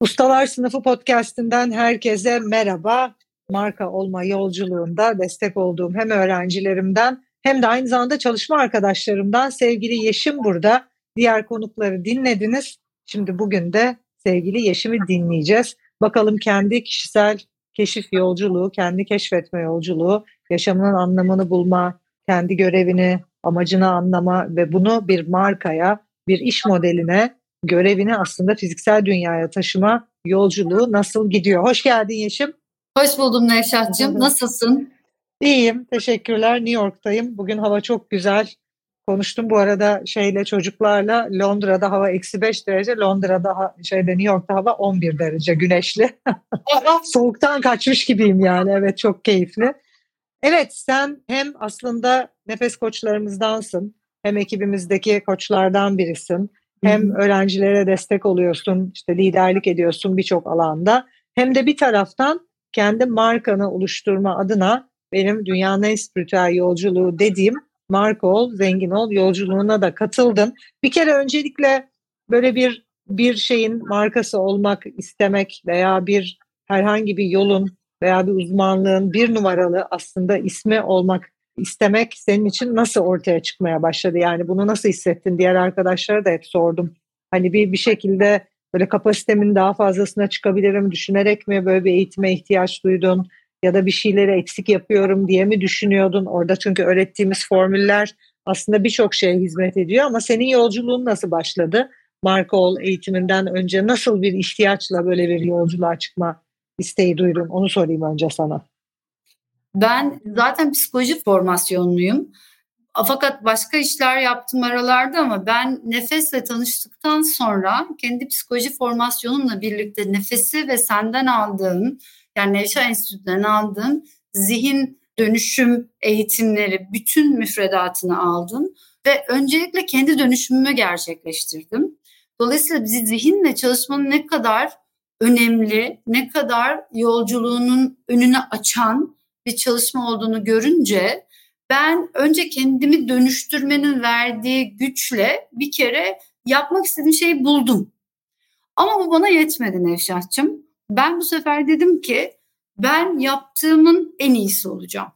Ustalar Sınıfı podcast'inden herkese merhaba. Marka olma yolculuğunda destek olduğum hem öğrencilerimden hem de aynı zamanda çalışma arkadaşlarımdan sevgili Yeşim burada. Diğer konukları dinlediniz. Şimdi bugün de sevgili Yeşim'i dinleyeceğiz. Bakalım kendi kişisel keşif yolculuğu, kendi keşfetme yolculuğu, yaşamının anlamını bulma, kendi görevini, amacını anlama ve bunu bir markaya, bir iş modeline, görevini aslında fiziksel dünyaya taşıma yolculuğu nasıl gidiyor? Hoş geldin Yeşim. Hoş buldum Nevşat'cığım. Nasılsın? İyiyim, teşekkürler. New York'tayım. Bugün hava çok güzel. Konuştum bu arada şeyle çocuklarla Londra'da hava eksi 5 derece, Londra'da şeyde New York'ta hava 11 derece güneşli. Soğuktan kaçmış gibiyim yani evet çok keyifli. Evet sen hem aslında nefes koçlarımızdansın hem ekibimizdeki koçlardan birisin. Hem öğrencilere destek oluyorsun, işte liderlik ediyorsun birçok alanda. Hem de bir taraftan kendi markanı oluşturma adına benim dünyanın en spiritüel yolculuğu dediğim marka ol, zengin ol yolculuğuna da katıldın. Bir kere öncelikle böyle bir bir şeyin markası olmak istemek veya bir herhangi bir yolun veya bir uzmanlığın bir numaralı aslında ismi olmak istemek senin için nasıl ortaya çıkmaya başladı? Yani bunu nasıl hissettin? Diğer arkadaşlara da hep sordum. Hani bir bir şekilde böyle kapasitemin daha fazlasına çıkabilirim düşünerek mi böyle bir eğitime ihtiyaç duydun? Ya da bir şeyleri eksik yapıyorum diye mi düşünüyordun? Orada çünkü öğrettiğimiz formüller aslında birçok şeye hizmet ediyor ama senin yolculuğun nasıl başladı? Marka ol eğitiminden önce nasıl bir ihtiyaçla böyle bir yolculuğa çıkma isteği duydun? Onu sorayım önce sana. Ben zaten psikoloji formasyonluyum. Fakat başka işler yaptım aralarda ama ben nefesle tanıştıktan sonra kendi psikoloji formasyonumla birlikte nefesi ve senden aldığım yani Nevşa Enstitü'den aldığım zihin dönüşüm eğitimleri bütün müfredatını aldım ve öncelikle kendi dönüşümümü gerçekleştirdim. Dolayısıyla bizi zihinle çalışmanın ne kadar önemli, ne kadar yolculuğunun önünü açan bir çalışma olduğunu görünce ben önce kendimi dönüştürmenin verdiği güçle bir kere yapmak istediğim şeyi buldum. Ama bu bana yetmedi Nevşah'cığım. Ben bu sefer dedim ki ben yaptığımın en iyisi olacağım.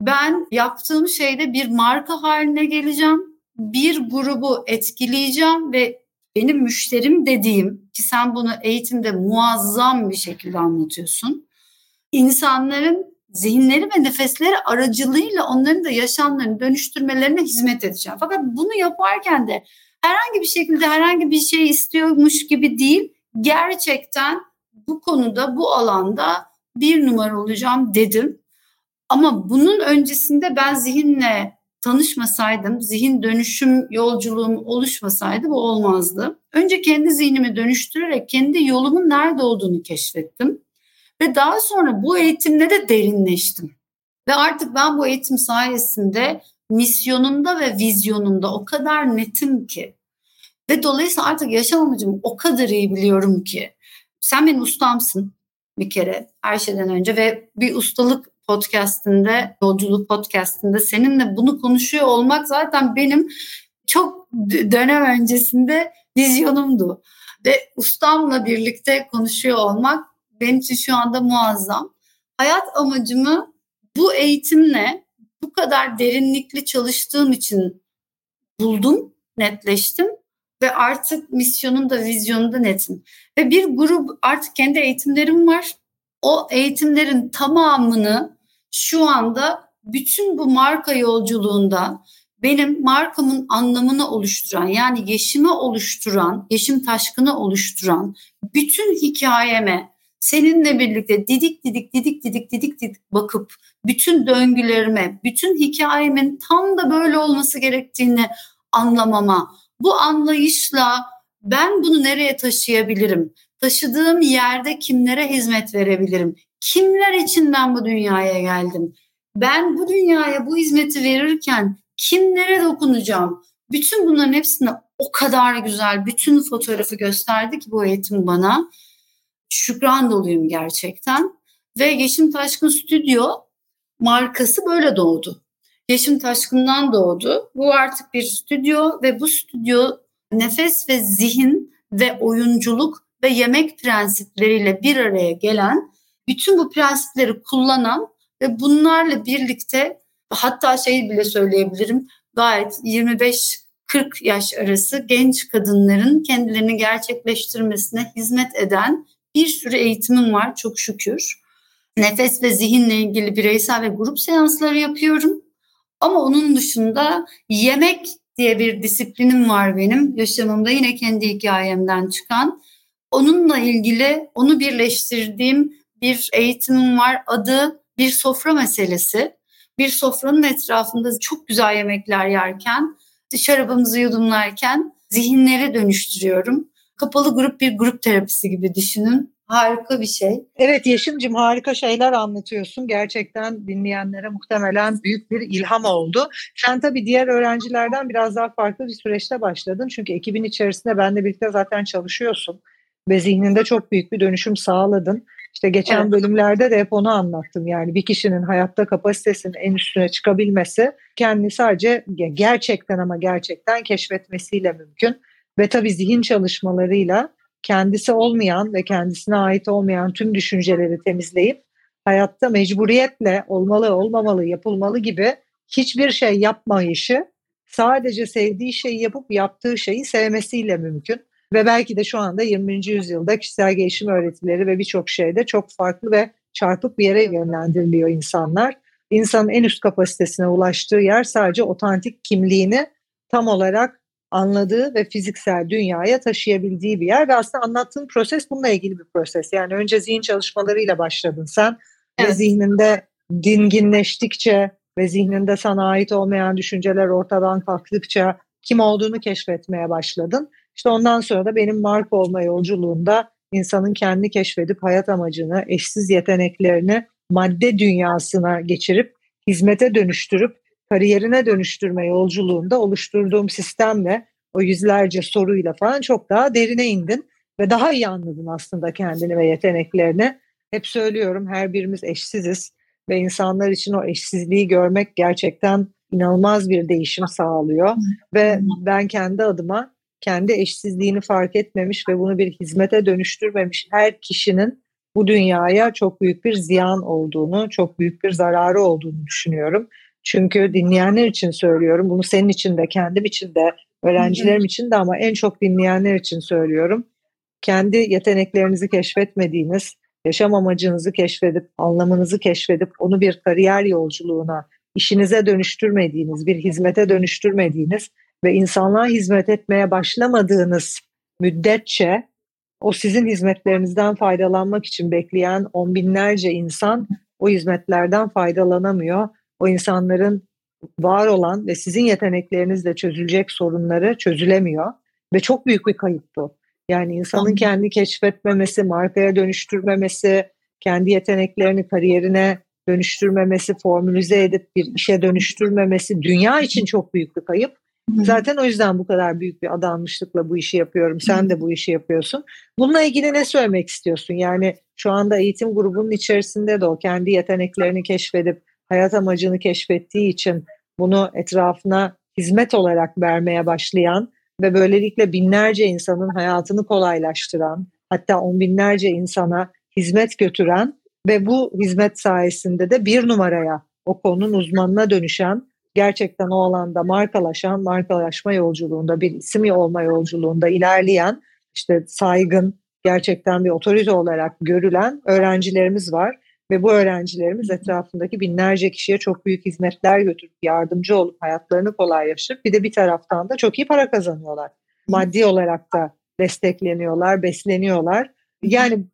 Ben yaptığım şeyde bir marka haline geleceğim. Bir grubu etkileyeceğim ve benim müşterim dediğim ki sen bunu eğitimde muazzam bir şekilde anlatıyorsun. İnsanların zihinleri ve nefesleri aracılığıyla onların da yaşamlarını dönüştürmelerine hizmet edeceğim. Fakat bunu yaparken de herhangi bir şekilde herhangi bir şey istiyormuş gibi değil, gerçekten bu konuda, bu alanda bir numara olacağım dedim. Ama bunun öncesinde ben zihinle tanışmasaydım, zihin dönüşüm yolculuğum oluşmasaydı bu olmazdı. Önce kendi zihnimi dönüştürerek kendi yolumun nerede olduğunu keşfettim. Ve daha sonra bu eğitimle de derinleştim. Ve artık ben bu eğitim sayesinde misyonumda ve vizyonumda o kadar netim ki. Ve dolayısıyla artık yaşam amacımı o kadar iyi biliyorum ki. Sen benim ustamsın bir kere her şeyden önce ve bir ustalık podcastinde, yolculuk podcastinde seninle bunu konuşuyor olmak zaten benim çok dönem öncesinde vizyonumdu. Ve ustamla birlikte konuşuyor olmak benim için şu anda muazzam. Hayat amacımı bu eğitimle bu kadar derinlikli çalıştığım için buldum, netleştim ve artık misyonun da vizyonun da netim. Ve bir grup artık kendi eğitimlerim var. O eğitimlerin tamamını şu anda bütün bu marka yolculuğunda benim markamın anlamını oluşturan yani yeşimi oluşturan, yeşim taşkını oluşturan bütün hikayeme seninle birlikte didik didik didik didik didik didik bakıp bütün döngülerime, bütün hikayemin tam da böyle olması gerektiğini anlamama, bu anlayışla ben bunu nereye taşıyabilirim? Taşıdığım yerde kimlere hizmet verebilirim? Kimler için ben bu dünyaya geldim? Ben bu dünyaya bu hizmeti verirken kimlere dokunacağım? Bütün bunların hepsine o kadar güzel bütün fotoğrafı gösterdi ki bu eğitim bana. Şükran doluyum gerçekten. Ve Yeşim Taşkın Stüdyo markası böyle doğdu. Yeşim Taşkın'dan doğdu. Bu artık bir stüdyo ve bu stüdyo nefes ve zihin ve oyunculuk ve yemek prensipleriyle bir araya gelen, bütün bu prensipleri kullanan ve bunlarla birlikte hatta şey bile söyleyebilirim gayet 25 40 yaş arası genç kadınların kendilerini gerçekleştirmesine hizmet eden bir sürü eğitimim var çok şükür. Nefes ve zihinle ilgili bireysel ve grup seansları yapıyorum. Ama onun dışında yemek diye bir disiplinim var benim. Yaşamımda yine kendi hikayemden çıkan. Onunla ilgili onu birleştirdiğim bir eğitimim var. Adı bir sofra meselesi. Bir sofranın etrafında çok güzel yemekler yerken, şarabımızı yudumlarken zihinleri dönüştürüyorum. Kapalı grup bir grup terapisi gibi düşünün. Harika bir şey. Evet Yeşim'cim harika şeyler anlatıyorsun. Gerçekten dinleyenlere muhtemelen büyük bir ilham oldu. Sen tabii diğer öğrencilerden biraz daha farklı bir süreçte başladın. Çünkü ekibin içerisinde benle birlikte zaten çalışıyorsun. Ve zihninde çok büyük bir dönüşüm sağladın. İşte geçen evet. bölümlerde de hep onu anlattım. Yani bir kişinin hayatta kapasitesinin en üstüne çıkabilmesi kendini sadece gerçekten ama gerçekten keşfetmesiyle mümkün. Ve tabii zihin çalışmalarıyla kendisi olmayan ve kendisine ait olmayan tüm düşünceleri temizleyip hayatta mecburiyetle olmalı, olmamalı, yapılmalı gibi hiçbir şey yapmayışı sadece sevdiği şeyi yapıp yaptığı şeyi sevmesiyle mümkün. Ve belki de şu anda 20. yüzyılda kişisel gelişim öğretileri ve birçok şeyde çok farklı ve çarpık bir yere yönlendiriliyor insanlar. İnsanın en üst kapasitesine ulaştığı yer sadece otantik kimliğini tam olarak anladığı ve fiziksel dünyaya taşıyabildiği bir yer ve aslında anlattığın proses bununla ilgili bir proses. Yani önce zihin çalışmalarıyla başladın sen evet. ve zihninde dinginleştikçe ve zihninde sana ait olmayan düşünceler ortadan kalktıkça kim olduğunu keşfetmeye başladın. İşte ondan sonra da benim marka olma yolculuğunda insanın kendi keşfedip hayat amacını, eşsiz yeteneklerini madde dünyasına geçirip hizmete dönüştürüp kariyerine dönüştürme yolculuğunda oluşturduğum sistemle o yüzlerce soruyla falan çok daha derine indin ve daha iyi anladın aslında kendini ve yeteneklerini. Hep söylüyorum her birimiz eşsiziz ve insanlar için o eşsizliği görmek gerçekten inanılmaz bir değişim sağlıyor ve ben kendi adıma kendi eşsizliğini fark etmemiş ve bunu bir hizmete dönüştürmemiş her kişinin bu dünyaya çok büyük bir ziyan olduğunu, çok büyük bir zararı olduğunu düşünüyorum. Çünkü dinleyenler için söylüyorum. Bunu senin için de, kendim için de, öğrencilerim için de ama en çok dinleyenler için söylüyorum. Kendi yeteneklerinizi keşfetmediğiniz, yaşam amacınızı keşfedip, anlamınızı keşfedip onu bir kariyer yolculuğuna, işinize dönüştürmediğiniz, bir hizmete dönüştürmediğiniz ve insanlığa hizmet etmeye başlamadığınız müddetçe o sizin hizmetlerinizden faydalanmak için bekleyen on binlerce insan o hizmetlerden faydalanamıyor o insanların var olan ve sizin yeteneklerinizle çözülecek sorunları çözülemiyor ve çok büyük bir kayıp bu. Yani insanın kendi keşfetmemesi, markaya dönüştürmemesi, kendi yeteneklerini kariyerine dönüştürmemesi, formülize edip bir işe dönüştürmemesi dünya için çok büyük bir kayıp. Zaten o yüzden bu kadar büyük bir adanmışlıkla bu işi yapıyorum. Sen de bu işi yapıyorsun. Bununla ilgili ne söylemek istiyorsun? Yani şu anda eğitim grubunun içerisinde de o kendi yeteneklerini keşfedip hayat amacını keşfettiği için bunu etrafına hizmet olarak vermeye başlayan ve böylelikle binlerce insanın hayatını kolaylaştıran, hatta on binlerce insana hizmet götüren ve bu hizmet sayesinde de bir numaraya o konunun uzmanına dönüşen, gerçekten o alanda markalaşan, markalaşma yolculuğunda bir isim olma yolculuğunda ilerleyen, işte saygın, gerçekten bir otorite olarak görülen öğrencilerimiz var. Ve bu öğrencilerimiz etrafındaki binlerce kişiye çok büyük hizmetler götürüp yardımcı olup hayatlarını kolaylaştırıp bir de bir taraftan da çok iyi para kazanıyorlar. Maddi olarak da destekleniyorlar, besleniyorlar. Yani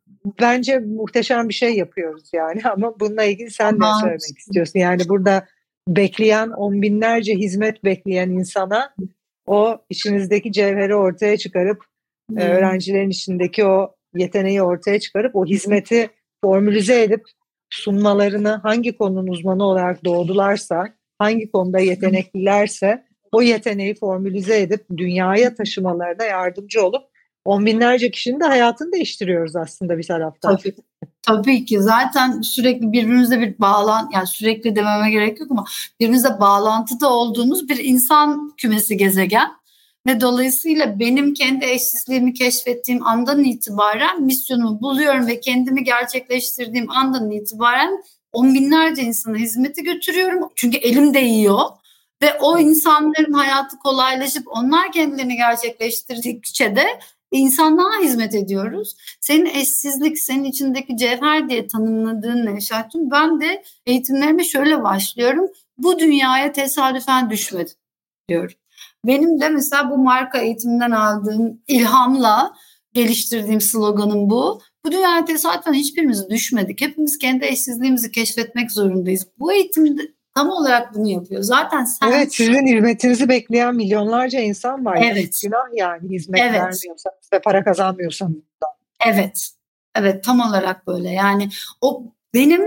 bence muhteşem bir şey yapıyoruz yani ama bununla ilgili sen de söylemek istiyorsun. Yani burada bekleyen on binlerce hizmet bekleyen insana o içinizdeki cevheri ortaya çıkarıp hmm. öğrencilerin içindeki o yeteneği ortaya çıkarıp o hizmeti formülize edip sunmalarını hangi konunun uzmanı olarak doğdularsa, hangi konuda yeteneklilerse o yeteneği formülize edip dünyaya taşımalarına yardımcı olup on binlerce kişinin de hayatını değiştiriyoruz aslında bir taraftan. Tabii. Tabii ki zaten sürekli birbirimizle bir bağlan yani sürekli dememe gerek yok ama birbirimizle bağlantıda olduğumuz bir insan kümesi gezegen ve dolayısıyla benim kendi eşsizliğimi keşfettiğim andan itibaren misyonumu buluyorum ve kendimi gerçekleştirdiğim andan itibaren on binlerce insana hizmeti götürüyorum. Çünkü elim değiyor ve o insanların hayatı kolaylaşıp onlar kendilerini gerçekleştirdikçe de insanlığa hizmet ediyoruz. Senin eşsizlik, senin içindeki cevher diye tanımladığın Nevşat'cığım ben de eğitimlerime şöyle başlıyorum. Bu dünyaya tesadüfen düşmedim diyorum. Benim de mesela bu marka eğitiminden aldığım ilhamla geliştirdiğim sloganım bu. Bu dünyaya tesadüfen hiçbirimiz düşmedik. Hepimiz kendi eşsizliğimizi keşfetmek zorundayız. Bu eğitimde tam olarak bunu yapıyor. Zaten sen... Evet sizin hizmetinizi bekleyen milyonlarca insan var. Evet. Yani günah yani hizmet evet. vermiyorsanız ve para kazanmıyorsanız. Evet. Evet tam olarak böyle. Yani o benim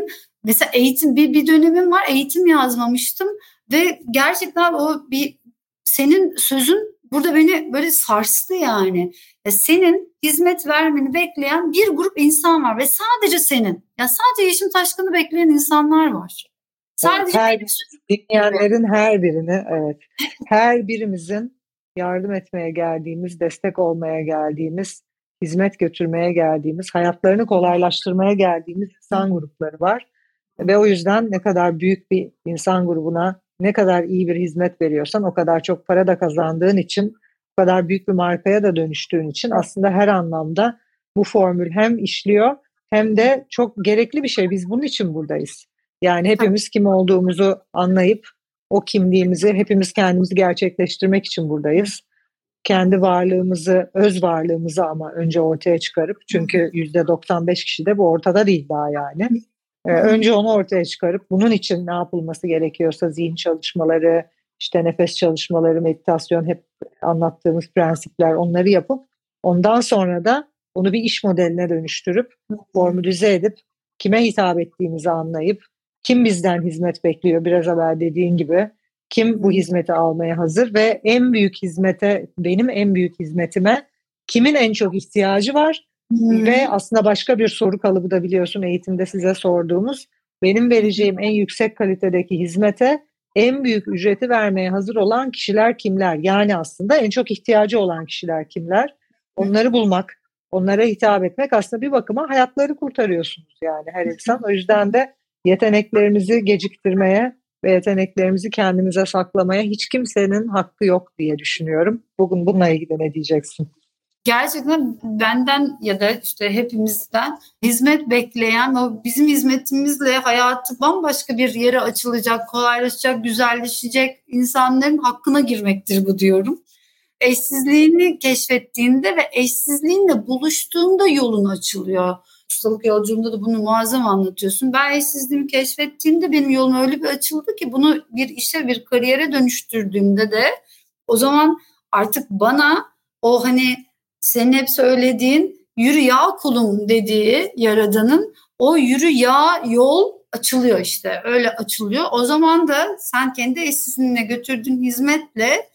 mesela eğitim bir, bir dönemim var eğitim yazmamıştım ve gerçekten o bir senin sözün burada beni böyle sarstı yani. Ya senin hizmet vermeni bekleyen bir grup insan var ve sadece senin. Ya sadece Yeşim Taşkın'ı bekleyen insanlar var. Sadece her, dinleyenlerin her birini evet her birimizin yardım etmeye geldiğimiz, destek olmaya geldiğimiz, hizmet götürmeye geldiğimiz, hayatlarını kolaylaştırmaya geldiğimiz insan grupları var. Ve o yüzden ne kadar büyük bir insan grubuna ne kadar iyi bir hizmet veriyorsan o kadar çok para da kazandığın için, o kadar büyük bir markaya da dönüştüğün için aslında her anlamda bu formül hem işliyor hem de çok gerekli bir şey. Biz bunun için buradayız. Yani hepimiz kim olduğumuzu anlayıp o kimliğimizi hepimiz kendimizi gerçekleştirmek için buradayız. Kendi varlığımızı, öz varlığımızı ama önce ortaya çıkarıp çünkü yüzde 95 kişi de bu ortada değil daha yani. Ee, önce onu ortaya çıkarıp bunun için ne yapılması gerekiyorsa zihin çalışmaları, işte nefes çalışmaları, meditasyon hep anlattığımız prensipler onları yapıp ondan sonra da onu bir iş modeline dönüştürüp formülize edip kime hitap ettiğimizi anlayıp kim bizden hizmet bekliyor biraz evvel dediğin gibi kim bu hizmeti almaya hazır ve en büyük hizmete benim en büyük hizmetime kimin en çok ihtiyacı var hmm. ve aslında başka bir soru kalıbı da biliyorsun eğitimde size sorduğumuz benim vereceğim en yüksek kalitedeki hizmete en büyük ücreti vermeye hazır olan kişiler kimler? Yani aslında en çok ihtiyacı olan kişiler kimler? Onları bulmak, onlara hitap etmek aslında bir bakıma hayatları kurtarıyorsunuz yani her insan. O yüzden de yeteneklerimizi geciktirmeye ve yeteneklerimizi kendimize saklamaya hiç kimsenin hakkı yok diye düşünüyorum. Bugün bununla ilgili ne diyeceksin? Gerçekten benden ya da işte hepimizden hizmet bekleyen o bizim hizmetimizle hayatı bambaşka bir yere açılacak, kolaylaşacak, güzelleşecek insanların hakkına girmektir bu diyorum. Eşsizliğini keşfettiğinde ve eşsizliğinle buluştuğunda yolun açılıyor ustalık yolculuğunda da bunu muazzam anlatıyorsun. Ben eşsizliğimi keşfettiğimde benim yolum öyle bir açıldı ki bunu bir işe bir kariyere dönüştürdüğümde de o zaman artık bana o hani senin hep söylediğin yürü ya kulum dediği yaradanın o yürü ya yol açılıyor işte öyle açılıyor. O zaman da sen kendi eşsizliğine götürdüğün hizmetle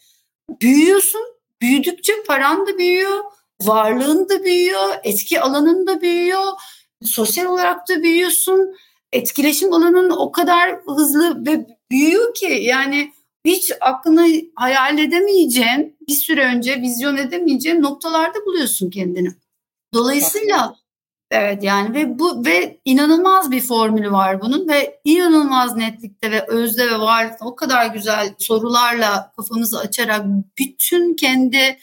büyüyorsun. Büyüdükçe paran da büyüyor varlığın da büyüyor, etki alanın da büyüyor, sosyal olarak da büyüyorsun. Etkileşim alanın o kadar hızlı ve büyüyor ki yani hiç aklına hayal edemeyeceğin, bir süre önce vizyon edemeyeceğin noktalarda buluyorsun kendini. Dolayısıyla evet yani ve bu ve inanılmaz bir formülü var bunun ve inanılmaz netlikte ve özde ve varlıkta o kadar güzel sorularla kafamızı açarak bütün kendi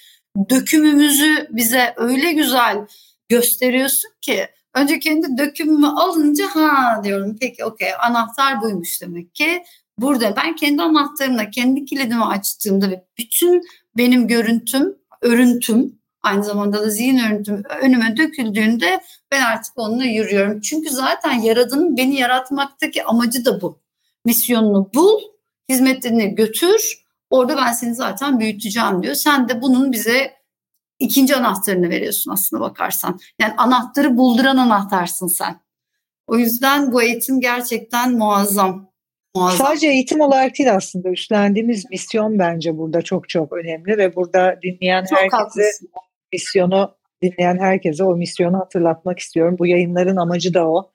dökümümüzü bize öyle güzel gösteriyorsun ki önce kendi dökümümü alınca ha diyorum peki okey anahtar buymuş demek ki. Burada ben kendi anahtarımla kendi kilidimi açtığımda ve bütün benim görüntüm, örüntüm Aynı zamanda da zihin önüm, önüme döküldüğünde ben artık onunla yürüyorum. Çünkü zaten Yaradan'ın beni yaratmaktaki amacı da bu. Misyonunu bul, hizmetlerini götür. Orada ben seni zaten büyüteceğim diyor. Sen de bunun bize ikinci anahtarını veriyorsun aslında bakarsan. Yani anahtarı bulduran anahtarsın sen. O yüzden bu eğitim gerçekten muazzam. Muazzam. Sadece eğitim olarak değil aslında üstlendiğimiz misyon bence burada çok çok önemli ve burada dinleyen çok herkese haklısın. misyonu dinleyen herkese o misyonu hatırlatmak istiyorum. Bu yayınların amacı da o.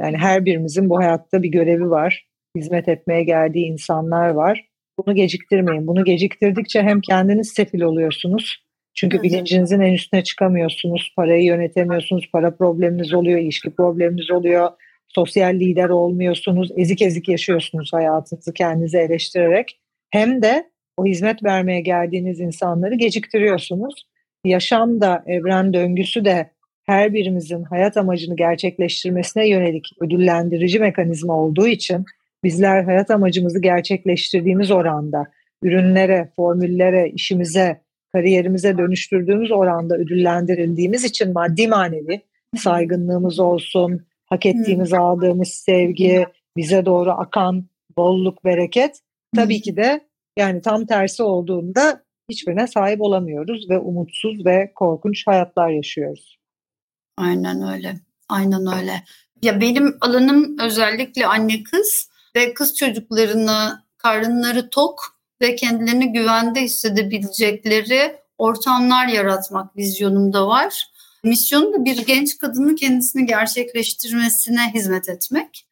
Yani her birimizin bu hayatta bir görevi var. Hizmet etmeye geldiği insanlar var. Bunu geciktirmeyin. Bunu geciktirdikçe hem kendiniz sefil oluyorsunuz. Çünkü bilincinizin en üstüne çıkamıyorsunuz. Parayı yönetemiyorsunuz. Para probleminiz oluyor, ilişki probleminiz oluyor. Sosyal lider olmuyorsunuz. Ezik ezik yaşıyorsunuz hayatınızı kendinizi eleştirerek. Hem de o hizmet vermeye geldiğiniz insanları geciktiriyorsunuz. Yaşam da, evren döngüsü de her birimizin hayat amacını gerçekleştirmesine yönelik ödüllendirici mekanizma olduğu için bizler hayat amacımızı gerçekleştirdiğimiz oranda ürünlere, formüllere, işimize, kariyerimize dönüştürdüğümüz oranda ödüllendirildiğimiz için maddi manevi saygınlığımız olsun, hak ettiğimiz aldığımız sevgi, bize doğru akan bolluk, bereket tabii ki de yani tam tersi olduğunda hiçbirine sahip olamıyoruz ve umutsuz ve korkunç hayatlar yaşıyoruz. Aynen öyle. Aynen öyle. Ya benim alanım özellikle anne kız ve kız çocuklarını karınları tok ve kendilerini güvende hissedebilecekleri ortamlar yaratmak vizyonumda var. Misyonum da bir genç kadının kendisini gerçekleştirmesine hizmet etmek.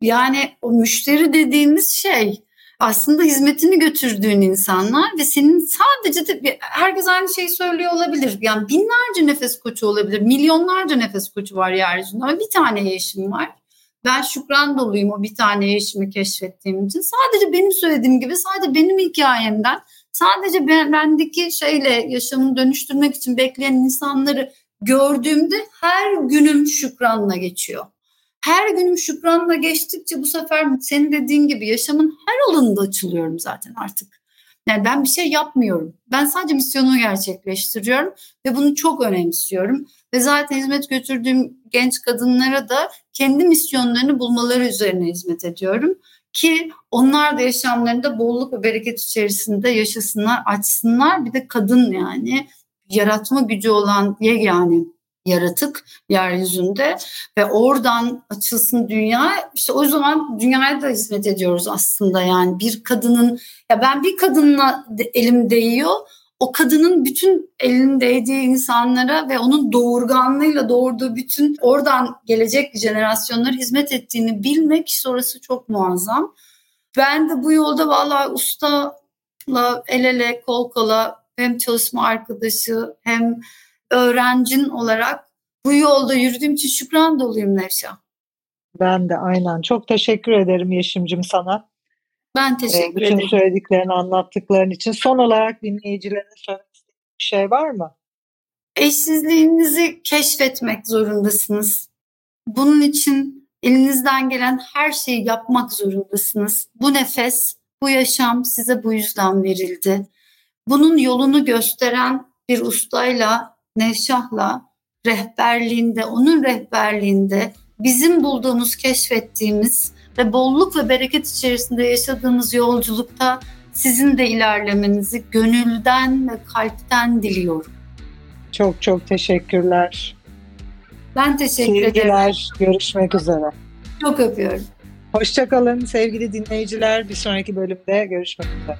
Yani o müşteri dediğimiz şey aslında hizmetini götürdüğün insanlar ve senin sadece de herkes aynı şeyi söylüyor olabilir. Yani binlerce nefes koçu olabilir, milyonlarca nefes koçu var yeryüzünde ama bir tane yaşım var. Ben şükran doluyum o bir tane yaşımı keşfettiğim için. Sadece benim söylediğim gibi sadece benim hikayemden sadece ben, bendeki şeyle yaşamını dönüştürmek için bekleyen insanları gördüğümde her günüm şükranla geçiyor. Her günüm şükranla geçtikçe bu sefer senin dediğin gibi yaşamın her alanında açılıyorum zaten artık. Yani ben bir şey yapmıyorum. Ben sadece misyonumu gerçekleştiriyorum ve bunu çok önemsiyorum. Ve zaten hizmet götürdüğüm genç kadınlara da kendi misyonlarını bulmaları üzerine hizmet ediyorum. Ki onlar da yaşamlarında bolluk ve bereket içerisinde yaşasınlar, açsınlar. Bir de kadın yani yaratma gücü olan yegane yaratık yeryüzünde ve oradan açılsın dünya işte o zaman dünyaya da hizmet ediyoruz aslında yani bir kadının ya ben bir kadınla elim değiyor o kadının bütün elinin değdiği insanlara ve onun doğurganlığıyla doğurduğu bütün oradan gelecek jenerasyonlara hizmet ettiğini bilmek sonrası çok muazzam. Ben de bu yolda vallahi ustala el ele kol kola hem çalışma arkadaşı hem öğrencin olarak bu yolda yürüdüğüm için şükran doluyum Nevşah. Ben de aynen. Çok teşekkür ederim Yeşim'cim sana. Ben ee, teşekkür Bütün ederim. Bütün söylediklerini, anlattıkların için. Son olarak dinleyicilerine söylemek istediğin bir şey var mı? Eşsizliğinizi keşfetmek zorundasınız. Bunun için elinizden gelen her şeyi yapmak zorundasınız. Bu nefes, bu yaşam size bu yüzden verildi. Bunun yolunu gösteren bir ustayla, Nevşah'la rehberliğinde, onun rehberliğinde bizim bulduğumuz, keşfettiğimiz ve bolluk ve bereket içerisinde yaşadığımız yolculukta sizin de ilerlemenizi gönülden ve kalpten diliyorum. Çok çok teşekkürler. Ben teşekkür Sevgiler, ederim. Sevgiler, görüşmek üzere. Çok öpüyorum. Hoşçakalın sevgili dinleyiciler. Bir sonraki bölümde görüşmek üzere.